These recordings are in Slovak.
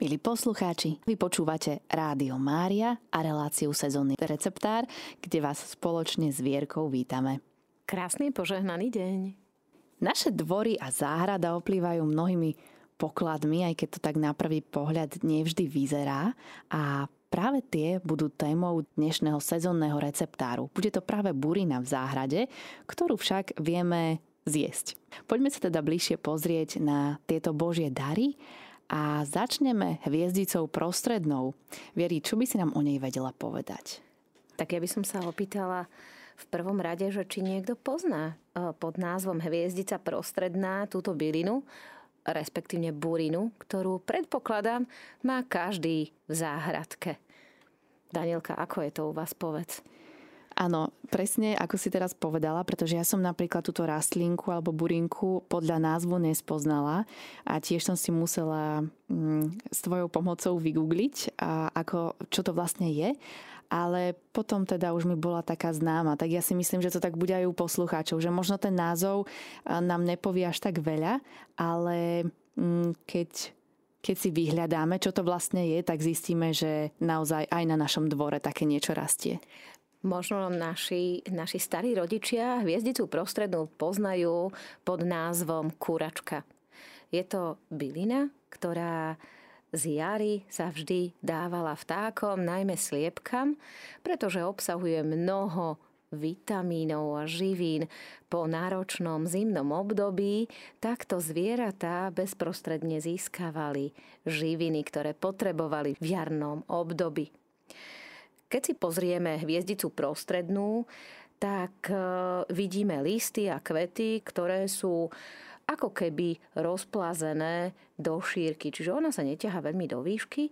Milí poslucháči, vy počúvate Rádio Mária a reláciu sezónny receptár, kde vás spoločne s Vierkou vítame. Krásny požehnaný deň. Naše dvory a záhrada oplývajú mnohými pokladmi, aj keď to tak na prvý pohľad nevždy vyzerá. A práve tie budú témou dnešného sezónneho receptáru. Bude to práve burina v záhrade, ktorú však vieme zjesť. Poďme sa teda bližšie pozrieť na tieto božie dary a začneme hviezdicou prostrednou. Vieri, čo by si nám o nej vedela povedať? Tak ja by som sa opýtala v prvom rade, že či niekto pozná e, pod názvom hviezdica prostredná túto bylinu, respektívne burinu, ktorú predpokladám má každý v záhradke. Danielka, ako je to u vás, povedz? Áno, presne ako si teraz povedala, pretože ja som napríklad túto rastlinku alebo burinku podľa názvu nespoznala a tiež som si musela mm, s tvojou pomocou vygoogliť, a ako, čo to vlastne je. Ale potom teda už mi bola taká známa, tak ja si myslím, že to tak bude aj u poslucháčov, že možno ten názov nám nepovie až tak veľa, ale mm, keď keď si vyhľadáme, čo to vlastne je, tak zistíme, že naozaj aj na našom dvore také niečo rastie. Možno naši, naši starí rodičia hviezdicu prostrednú poznajú pod názvom kuračka. Je to bylina, ktorá z jary sa vždy dávala vtákom, najmä sliepkam, pretože obsahuje mnoho vitamínov a živín. Po náročnom zimnom období takto zvieratá bezprostredne získavali živiny, ktoré potrebovali v jarnom období. Keď si pozrieme hviezdicu prostrednú, tak e, vidíme listy a kvety, ktoré sú ako keby rozplazené do šírky. Čiže ona sa neťaha veľmi do výšky,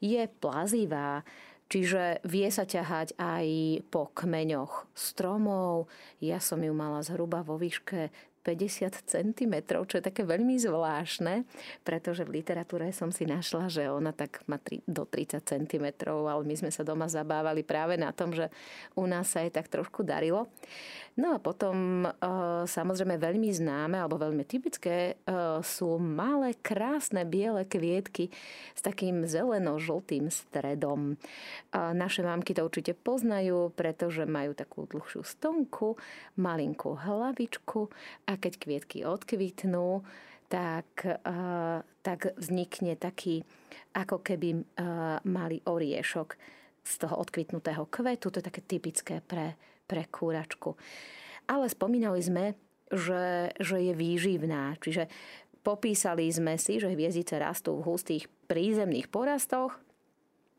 je plazivá, čiže vie sa ťahať aj po kmeňoch stromov. Ja som ju mala zhruba vo výške 50 cm, čo je také veľmi zvláštne, pretože v literatúre som si našla, že ona tak má do 30 cm, ale my sme sa doma zabávali práve na tom, že u nás sa jej tak trošku darilo. No a potom e, samozrejme veľmi známe alebo veľmi typické e, sú malé, krásne biele kvietky s takým zeleno-žltým stredom. Naše mámky to určite poznajú, pretože majú takú dlhšiu stonku, malinkú hlavičku a keď kvietky odkvitnú, tak, tak vznikne taký ako keby malý oriešok z toho odkvitnutého kvetu. To je také typické pre pre kúračku. Ale spomínali sme, že, že je výživná, čiže popísali sme si, že hviezdice rastú v hustých prízemných porastoch,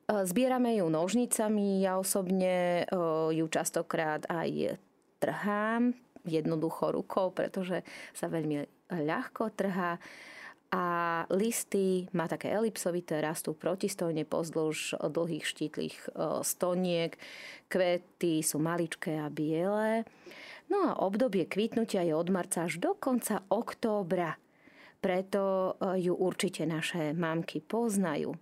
Zbierame ju nožnicami, ja osobne ju častokrát aj trhám jednoducho rukou, pretože sa veľmi ľahko trhá a listy má také elipsovité, rastú protistojne pozdĺž dlhých štítlých e, stoniek, kvety sú maličké a biele. No a obdobie kvitnutia je od marca až do konca októbra. Preto e, ju určite naše mamky poznajú.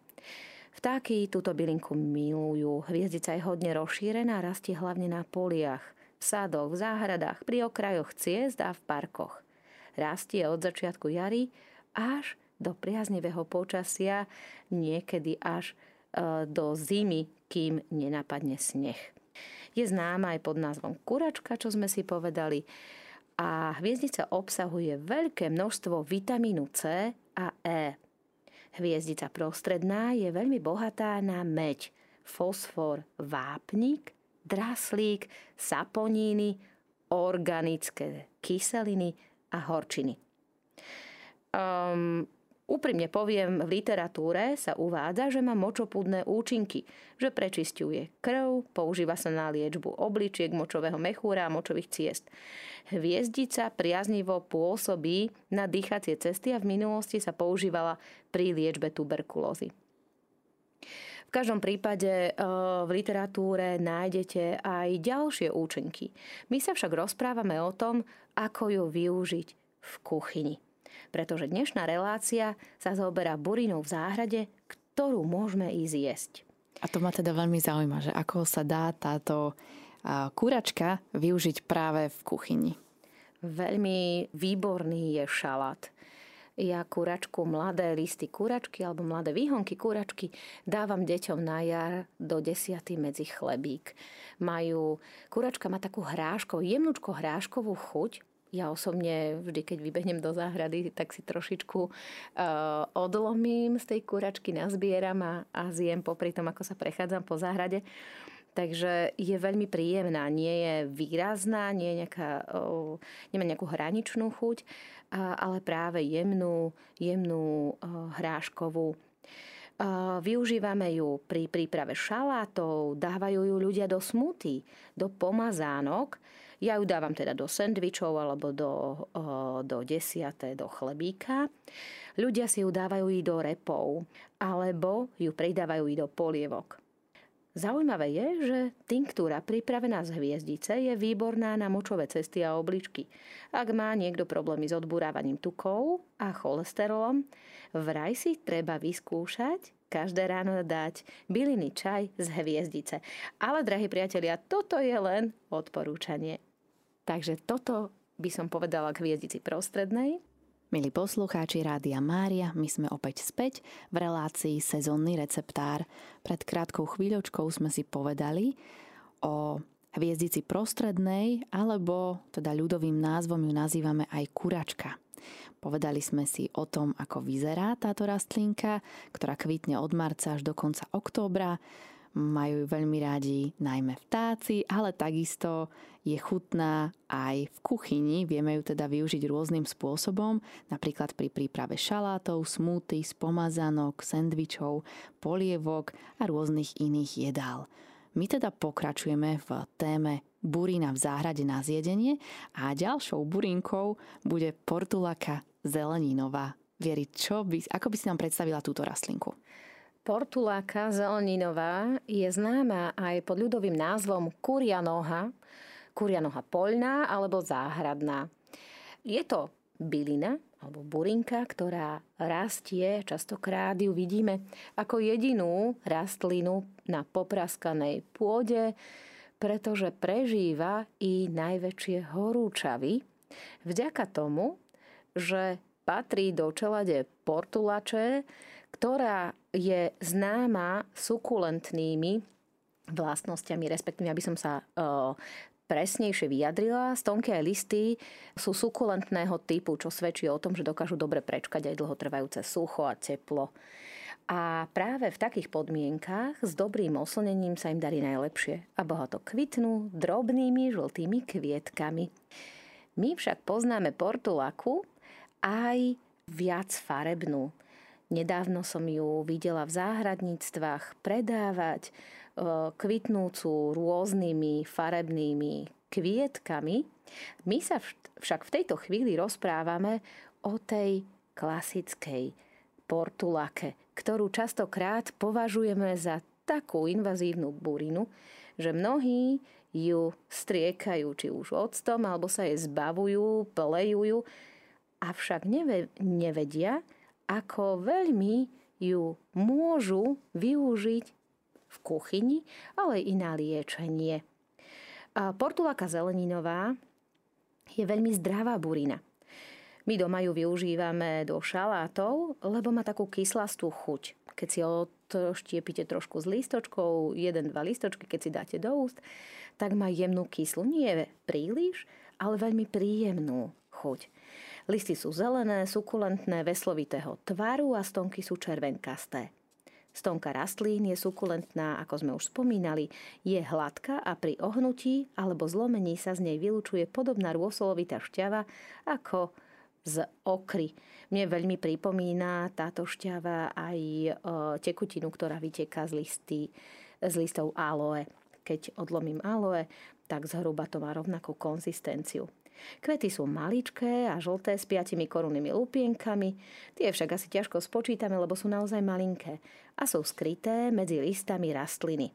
Vtáky túto bylinku milujú. Hviezdica je hodne rozšírená, rastie hlavne na poliach, v sádoch, v záhradách, pri okrajoch ciest a v parkoch. Rastie od začiatku jary až do priaznivého počasia, niekedy až e, do zimy, kým nenapadne sneh. Je známa aj pod názvom kuračka, čo sme si povedali. A hviezdica obsahuje veľké množstvo vitamínu C a E. Hviezdica prostredná je veľmi bohatá na meď, fosfor, vápnik, draslík, saponíny, organické kyseliny a horčiny. Um, Úprimne poviem, v literatúre sa uvádza, že má močopúdne účinky, že prečisťuje krv, používa sa na liečbu obličiek, močového mechúra a močových ciest. Hviezdica priaznivo pôsobí na dýchacie cesty a v minulosti sa používala pri liečbe tuberkulózy. V každom prípade eh, v literatúre nájdete aj ďalšie účinky. My sa však rozprávame o tom, ako ju využiť v kuchyni pretože dnešná relácia sa zaoberá burinou v záhrade, ktorú môžeme ísť jesť. A to ma teda veľmi zaujíma, že ako sa dá táto kuračka využiť práve v kuchyni. Veľmi výborný je šalát. Ja kuračku, mladé listy kuračky alebo mladé výhonky kuračky dávam deťom na jar do desiaty medzi chlebík. Majú, kuračka má takú hráškovú, jemnúčko hráškovú chuť, ja osobne vždy, keď vybehnem do záhrady, tak si trošičku uh, odlomím z tej kuračky, nazbieram a, a zjem popri tom, ako sa prechádzam po záhrade. Takže je veľmi príjemná, nie je výrazná, nie je nejaká, nemá nejakú hraničnú chuť, ale práve jemnú, jemnú uh, hráškovú. Využívame ju pri príprave šalátov, dávajú ju ľudia do smuty, do pomazánok ja ju dávam teda do sendvičov alebo do, do desiate, do chlebíka. Ľudia si ju dávajú i do repov alebo ju pridávajú i do polievok. Zaujímavé je, že tinktúra pripravená z hviezdice je výborná na močové cesty a obličky. Ak má niekto problémy s odburávaním tukov a cholesterolom, vraj si treba vyskúšať každé ráno dať byliny čaj z hviezdice. Ale, drahí priatelia, toto je len odporúčanie. Takže toto by som povedala k hviezdici prostrednej. Milí poslucháči Rádia Mária, my sme opäť späť v relácii Sezónny receptár. Pred krátkou chvíľočkou sme si povedali o hviezdici prostrednej, alebo teda ľudovým názvom ju nazývame aj kuračka. Povedali sme si o tom, ako vyzerá táto rastlinka, ktorá kvitne od marca až do konca októbra majú veľmi rádi najmä vtáci, ale takisto je chutná aj v kuchyni. Vieme ju teda využiť rôznym spôsobom, napríklad pri príprave šalátov, smúty, spomazanok, sendvičov, polievok a rôznych iných jedál. My teda pokračujeme v téme burina v záhrade na zjedenie a ďalšou burinkou bude portulaka zeleninová. Vieri, čo by, ako by si nám predstavila túto rastlinku? Portuláka zeleninová je známa aj pod ľudovým názvom kuria noha, kuria noha poľná alebo záhradná. Je to bylina alebo burinka, ktorá rastie, častokrát ju vidíme ako jedinú rastlinu na popraskanej pôde, pretože prežíva i najväčšie horúčavy vďaka tomu, že patrí do čelade portulače, ktorá je známa sukulentnými vlastnosťami, respektíve aby som sa uh, presnejšie vyjadrila. Stonky aj listy sú sukulentného typu, čo svedčí o tom, že dokážu dobre prečkať aj dlhotrvajúce sucho a teplo. A práve v takých podmienkách s dobrým oslnením sa im darí najlepšie a bohato kvitnú drobnými žltými kvietkami. My však poznáme portulaku aj viac farebnú. Nedávno som ju videla v záhradníctvách predávať e, kvitnúcu rôznymi farebnými kvietkami. My sa však v tejto chvíli rozprávame o tej klasickej portulake, ktorú častokrát považujeme za takú invazívnu burinu, že mnohí ju striekajú či už octom, alebo sa jej zbavujú, plejujú, avšak nevedia, ako veľmi ju môžu využiť v kuchyni, ale i na liečenie. Portulaka zeleninová je veľmi zdravá burina. My doma ju využívame do šalátov, lebo má takú kyslastú chuť. Keď si odštiepite trošku z lístočkov, jeden, dva lístočky, keď si dáte do úst, tak má jemnú kyslu. Nie príliš, ale veľmi príjemnú chuť. Listy sú zelené, sukulentné, veslovitého tvaru a stonky sú červenkasté. Stonka rastlín je sukulentná, ako sme už spomínali, je hladká a pri ohnutí alebo zlomení sa z nej vylučuje podobná rôsolovitá šťava ako z okry. Mne veľmi pripomína táto šťava aj e, tekutinu, ktorá vyteká z, listy, z listov aloe. Keď odlomím aloe, tak zhruba to má rovnakú konzistenciu. Kvety sú maličké a žlté s piatimi korunnými lupienkami, tie však asi ťažko spočítame, lebo sú naozaj malinké a sú skryté medzi listami rastliny.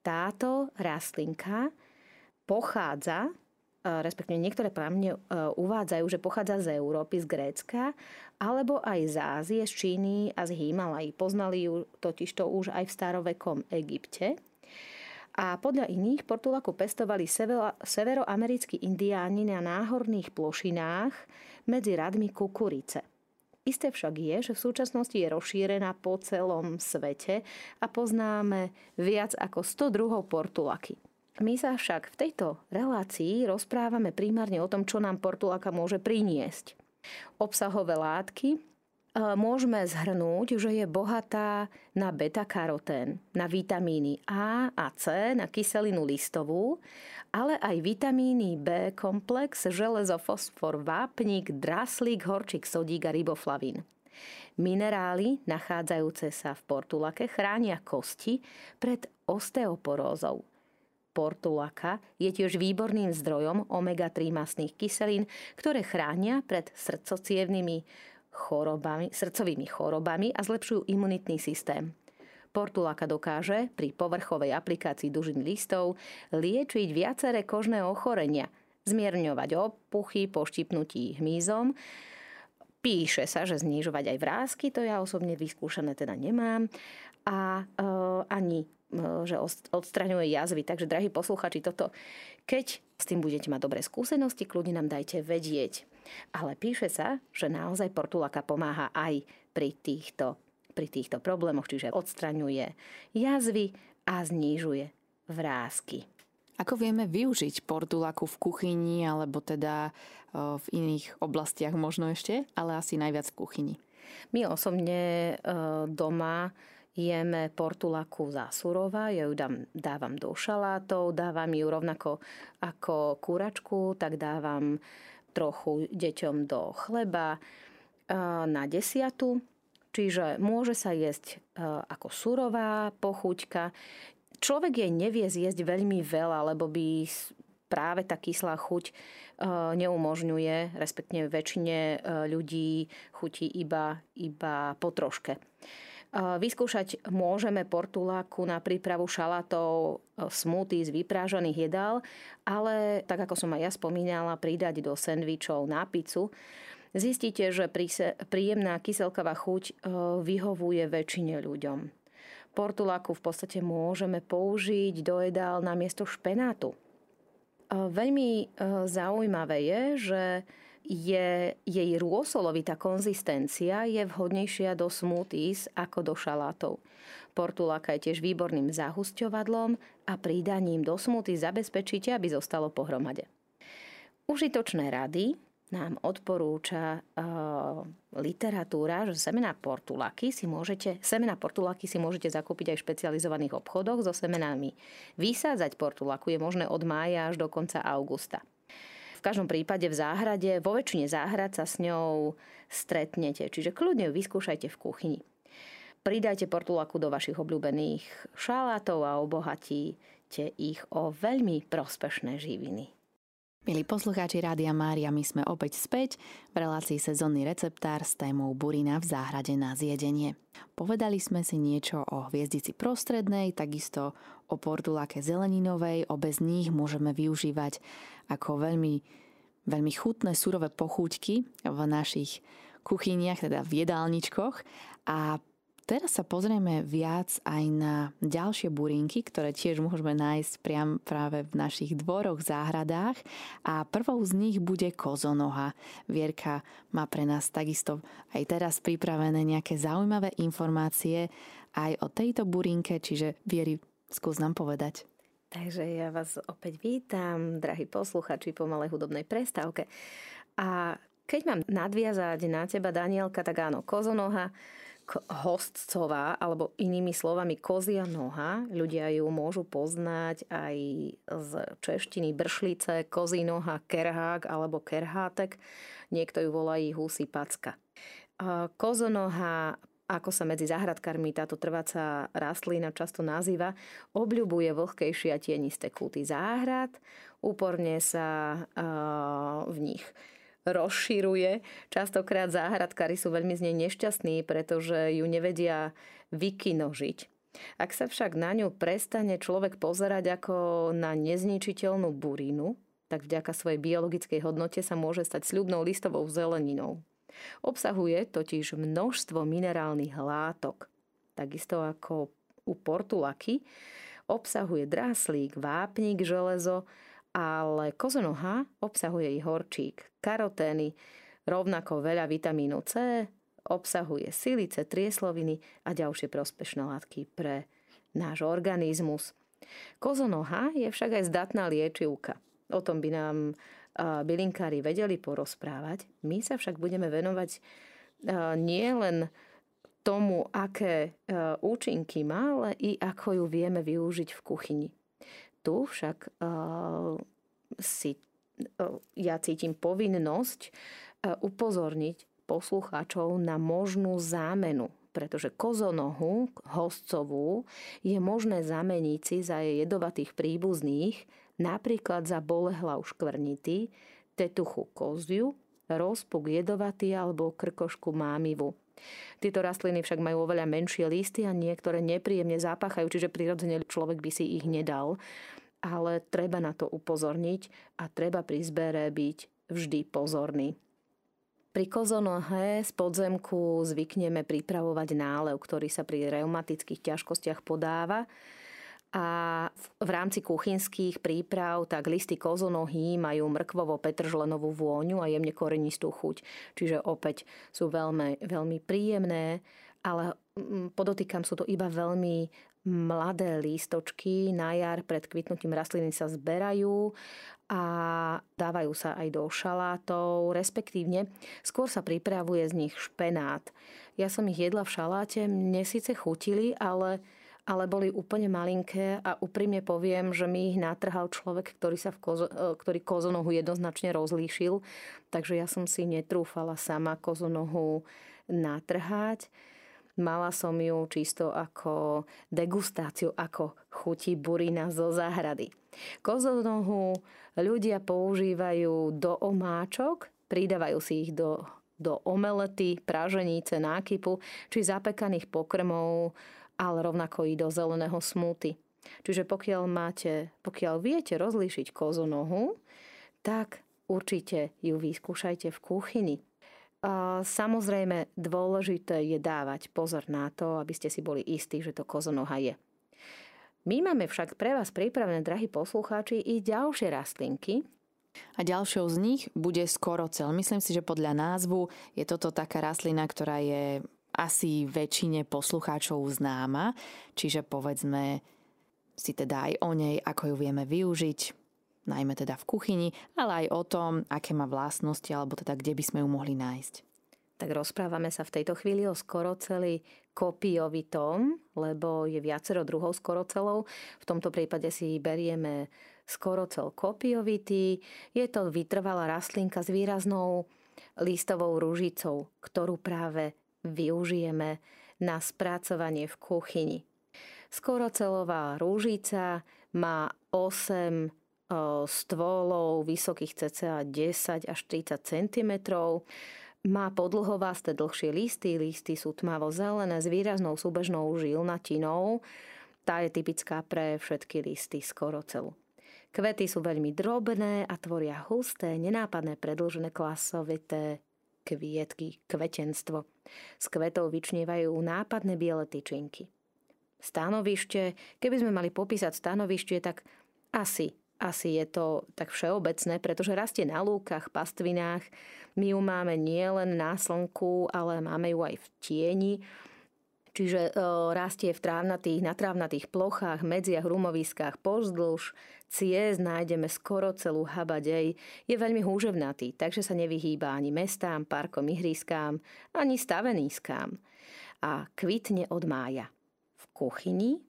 Táto rastlinka pochádza, e, respektíve niektoré plámne e, uvádzajú, že pochádza z Európy, z Grécka, alebo aj z Ázie, z Číny a z Himalají. Poznali ju totižto už aj v starovekom Egypte a podľa iných portulaku pestovali severoamerickí indiáni na náhorných plošinách medzi radmi kukurice. Isté však je, že v súčasnosti je rozšírená po celom svete a poznáme viac ako 100 druhov portulaky. My sa však v tejto relácii rozprávame primárne o tom, čo nám portulaka môže priniesť. Obsahové látky môžeme zhrnúť, že je bohatá na beta-karotén, na vitamíny A a C, na kyselinu listovú ale aj vitamíny B komplex, železo, fosfor, vápnik, draslík, horčík, sodík a riboflavín. Minerály nachádzajúce sa v portulake chránia kosti pred osteoporózou. Portulaka je tiež výborným zdrojom omega-3 masných kyselín, ktoré chránia pred srdcocievnými chorobami, srdcovými chorobami a zlepšujú imunitný systém. Portulaka dokáže pri povrchovej aplikácii dužin listov liečiť viaceré kožné ochorenia, zmierňovať opuchy po štipnutí hmyzom, Píše sa, že znižovať aj vrázky, to ja osobne vyskúšané teda nemám. A e, ani e, že odstraňuje jazvy. Takže, drahí posluchači, toto, keď s tým budete mať dobré skúsenosti, kľudne nám dajte vedieť. Ale píše sa, že naozaj portulaka pomáha aj pri týchto pri týchto problémoch, čiže odstraňuje jazvy a znižuje vrázky. Ako vieme využiť portulaku v kuchyni alebo teda v iných oblastiach možno ešte, ale asi najviac v kuchyni? My osobne doma jeme portulaku zásurová, ja ju dám, dávam do šalátov, dávam ju rovnako ako kúračku, tak dávam trochu deťom do chleba na desiatu Čiže môže sa jesť e, ako surová pochuťka. Človek jej nevie zjesť veľmi veľa, lebo by práve tá kyslá chuť e, neumožňuje, respektíve väčšine ľudí chutí iba, iba po troške. Vyskúšať môžeme portuláku na prípravu šalátov, smuty z vyprážaných jedál, ale tak ako som aj ja spomínala, pridať do sendvičov na pizzu zistíte, že príjemná kyselkavá chuť e, vyhovuje väčšine ľuďom. Portulaku v podstate môžeme použiť do jedál na miesto špenátu. Veľmi zaujímavé je, že je, jej rôsolovitá konzistencia je vhodnejšia do smoothies ako do šalátov. Portulaka je tiež výborným zahusťovadlom a pridaním do smoothies zabezpečíte, aby zostalo pohromade. Užitočné rady nám odporúča uh, literatúra, že semená portulaky si môžete, semená portulaky si môžete zakúpiť aj v špecializovaných obchodoch so semenami. Vysádzať portulaku je možné od mája až do konca augusta. Každom prípade v záhrade, vo väčšine záhrad sa s ňou stretnete, čiže kľudne ju vyskúšajte v kuchyni. Pridajte portulaku do vašich obľúbených šalátov a obohatíte ich o veľmi prospešné živiny. Milí poslucháči Rádia Mária, my sme opäť späť v relácii sezónny receptár s témou Burina v záhrade na zjedenie. Povedali sme si niečo o hviezdici prostrednej, takisto o portulake zeleninovej, obe z nich môžeme využívať ako veľmi, veľmi chutné surové pochúťky v našich kuchyniach, teda v jedálničkoch a Teraz sa pozrieme viac aj na ďalšie burinky, ktoré tiež môžeme nájsť priam práve v našich dvoroch, záhradách a prvou z nich bude kozonoha. Vierka má pre nás takisto aj teraz pripravené nejaké zaujímavé informácie aj o tejto burinke, čiže Vieri, skús nám povedať. Takže ja vás opäť vítam, drahí posluchači, po malej hudobnej prestávke. A keď mám nadviazať na teba, Danielka, tak áno, kozonoha hostcová, alebo inými slovami kozia noha. Ľudia ju môžu poznať aj z češtiny bršlice, kozí noha, kerhák alebo kerhátek. Niekto ju volá i husí packa. Kozonoha, ako sa medzi záhradkármi táto trváca rastlina často nazýva, obľubuje vlhkejšie a tienisté kúty záhrad, úporne sa v nich rozširuje. Častokrát záhradkári sú veľmi z nej nešťastní, pretože ju nevedia vykinožiť. Ak sa však na ňu prestane človek pozerať ako na nezničiteľnú burinu, tak vďaka svojej biologickej hodnote sa môže stať sľubnou listovou zeleninou. Obsahuje totiž množstvo minerálnych látok, takisto ako u portulaky, obsahuje dráslík, vápnik, železo, ale kozonoha obsahuje i horčík, karotény, rovnako veľa vitamínu C, Obsahuje silice, triesloviny a ďalšie prospešné látky pre náš organizmus. Kozonoha je však aj zdatná liečivka. O tom by nám bylinkári vedeli porozprávať. My sa však budeme venovať nie len tomu, aké účinky má, ale i ako ju vieme využiť v kuchyni. Tu však si ja cítim povinnosť upozorniť poslucháčov na možnú zámenu pretože kozonohu hostcovú je možné zameniť si za jej jedovatých príbuzných, napríklad za bolehlav škvrnity, tetuchu koziu, rozpuk jedovatý alebo krkošku mámivu. Tieto rastliny však majú oveľa menšie listy a niektoré nepríjemne zapáchajú, čiže prirodzene človek by si ich nedal. Ale treba na to upozorniť a treba pri zbere byť vždy pozorný. Pri kozonohe z podzemku zvykneme pripravovať nálev, ktorý sa pri reumatických ťažkostiach podáva. A v rámci kuchynských príprav tak listy kozonohy majú mrkvovo-petržlenovú vôňu a jemne korenistú chuť. Čiže opäť sú veľmi, veľmi príjemné, ale mm, podotýkam, sú to iba veľmi mladé lístočky na jar pred kvitnutím rastliny sa zberajú a dávajú sa aj do šalátov, respektívne skôr sa pripravuje z nich špenát. Ja som ich jedla v šaláte, mne síce chutili, ale, ale boli úplne malinké a úprimne poviem, že mi ich natrhal človek, ktorý, sa v kozo, e, ktorý kozonohu jednoznačne rozlíšil, takže ja som si netrúfala sama kozonohu natrhať. Mala som ju čisto ako degustáciu, ako chutí burina zo záhrady. Kozonohu ľudia používajú do omáčok, pridávajú si ich do, do omelety, praženice, nákypu či zapekaných pokrmov, ale rovnako i do zeleného smúty. Čiže pokiaľ, máte, pokiaľ viete rozlíšiť kozonohu, tak určite ju vyskúšajte v kuchyni. Samozrejme, dôležité je dávať pozor na to, aby ste si boli istí, že to kozonoha je. My máme však pre vás pripravené, drahí poslucháči, i ďalšie rastlinky. A ďalšou z nich bude skorocel. Myslím si, že podľa názvu je toto taká rastlina, ktorá je asi väčšine poslucháčov známa, čiže povedzme si teda aj o nej, ako ju vieme využiť, najmä teda v kuchyni, ale aj o tom, aké má vlastnosti, alebo teda kde by sme ju mohli nájsť. Tak rozprávame sa v tejto chvíli o skoroceli kopiovitom, lebo je viacero druhov skorocelov. V tomto prípade si berieme skorocel kopiovitý. Je to vytrvalá rastlinka s výraznou listovou ružicou, ktorú práve využijeme na spracovanie v kuchyni. Skorocelová rúžica má 8 stôlov vysokých cca 10 až 30 cm. Má podlhovásté dlhšie listy, listy sú tmavo-zelené s výraznou súbežnou žilnatinou. Tá je typická pre všetky listy skoro celú. Kvety sú veľmi drobné a tvoria husté, nenápadné predlžené klasovité kvietky, kvetenstvo. Z kvetov vyčnievajú nápadné biele tyčinky. Stanovište, keby sme mali popísať stanovište, tak asi asi je to tak všeobecné, pretože rastie na lúkach, pastvinách. My ju máme nielen na slnku, ale máme ju aj v tieni. Čiže e, rastie v trávnatých, na trávnatých plochách, medziach, rumoviskách, pozdĺž, ciest nájdeme skoro celú habadej. Je veľmi húževnatý, takže sa nevyhýba ani mestám, parkom, ihriskám, ani staveniskám. A kvitne od mája. V kuchyni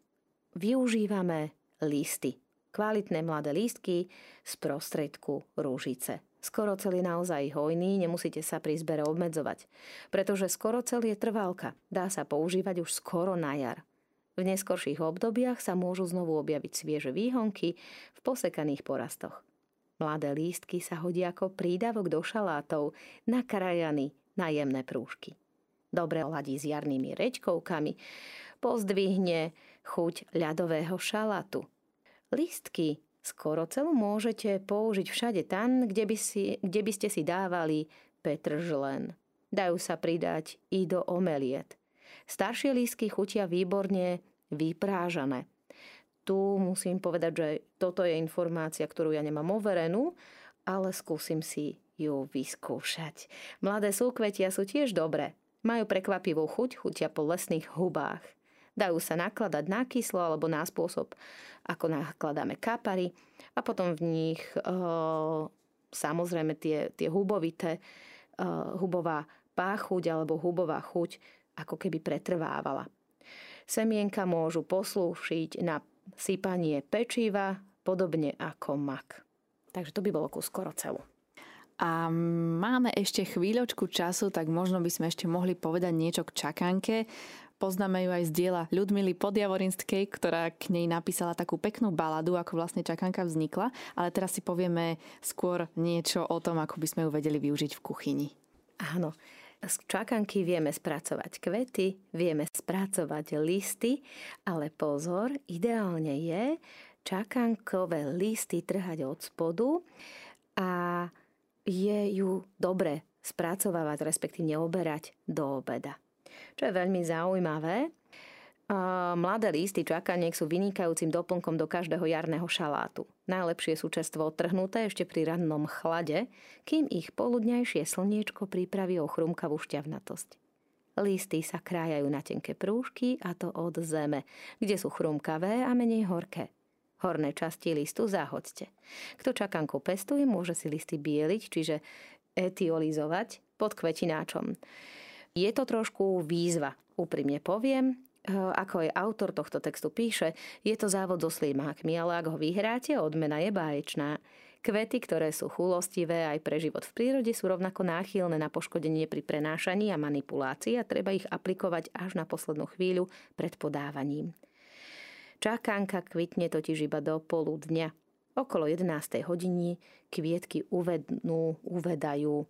využívame listy Kvalitné mladé lístky z prostredku rúžice. Skorocel je naozaj hojný, nemusíte sa pri zbere obmedzovať, pretože skorocel je trvalka, dá sa používať už skoro na jar. V neskorších obdobiach sa môžu znovu objaviť svieže výhonky v posekaných porastoch. Mladé lístky sa hodia ako prídavok do šalátov, nakrajany na jemné prúžky. Dobre ladí s jarnými rečkovkami, pozdvihne chuť ľadového šalátu – Listky skoro celú môžete použiť všade tam, kde by, si, kde by ste si dávali petržlen. Dajú sa pridať i do omeliet. Staršie lístky chutia výborne vyprážané. Tu musím povedať, že toto je informácia, ktorú ja nemám overenú, ale skúsim si ju vyskúšať. Mladé súkvetia sú tiež dobré. Majú prekvapivú chuť, chutia po lesných hubách. Dajú sa nakladať na kyslo alebo na spôsob, ako nakladáme kapary a potom v nich e, samozrejme tie, tie hubovité, e, hubová páchuť alebo hubová chuť ako keby pretrvávala. Semienka môžu poslúšiť na sypanie pečiva, podobne ako mak. Takže to by bolo ku skoro celú. A máme ešte chvíľočku času, tak možno by sme ešte mohli povedať niečo k čakanke. Poznáme ju aj z diela Ľudmily Podjavorinskej, ktorá k nej napísala takú peknú baladu, ako vlastne čakanka vznikla, ale teraz si povieme skôr niečo o tom, ako by sme ju vedeli využiť v kuchyni. Áno, z čakanky vieme spracovať kvety, vieme spracovať listy, ale pozor, ideálne je čakankové listy trhať od spodu a je ju dobre spracovávať, respektívne oberať do obeda. Čo je veľmi zaujímavé, Mladé listy čakaniek sú vynikajúcim doplnkom do každého jarného šalátu. Najlepšie sú čerstvo odtrhnuté ešte pri rannom chlade, kým ich poludňajšie slniečko pripraví o chrumkavú šťavnatosť. Listy sa krájajú na tenké prúžky a to od zeme, kde sú chrumkavé a menej horké. Horné časti listu zahoďte. Kto čakanku pestuje, môže si listy bieliť, čiže etiolizovať pod kvetináčom. Je to trošku výzva, úprimne poviem, eh, ako aj autor tohto textu píše, je to závod so slimákmi, ale ak ho vyhráte, odmena je báječná. Kvety, ktoré sú chulostivé aj pre život v prírode, sú rovnako náchylné na poškodenie pri prenášaní a manipulácii a treba ich aplikovať až na poslednú chvíľu pred podávaním. Čakánka kvitne totiž iba do poludňa. Okolo 11. hodiny kvietky uvednú, uvedajú.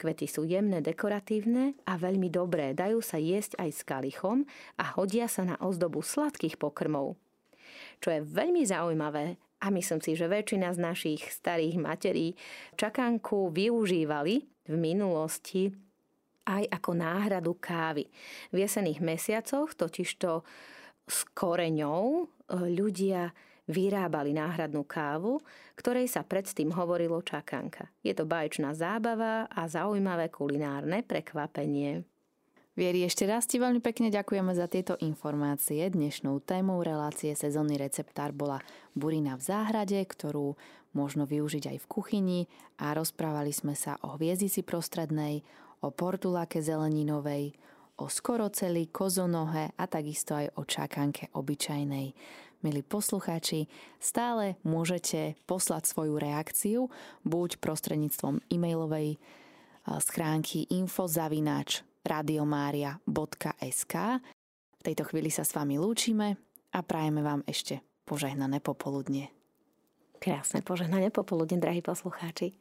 Kvety sú jemné, dekoratívne a veľmi dobré. Dajú sa jesť aj s kalichom a hodia sa na ozdobu sladkých pokrmov. Čo je veľmi zaujímavé, a myslím si, že väčšina z našich starých materí čakánku využívali v minulosti aj ako náhradu kávy. V jesených mesiacoch totižto s koreňou e, ľudia vyrábali náhradnú kávu, ktorej sa predtým hovorilo čakanka. Je to baječná zábava a zaujímavé kulinárne prekvapenie. Vieri, ešte raz ti veľmi pekne ďakujeme za tieto informácie. Dnešnou témou relácie sezónny receptár bola burina v záhrade, ktorú možno využiť aj v kuchyni a rozprávali sme sa o hviezdici prostrednej, o portulake zeleninovej, o skoroceli, kozonohe a takisto aj o čakanke obyčajnej. Milí poslucháči, stále môžete poslať svoju reakciu buď prostredníctvom e-mailovej schránky infozavináč radiomaria.sk V tejto chvíli sa s vami lúčime a prajeme vám ešte požehnané popoludne. Krásne požehnané popoludne, drahí poslucháči.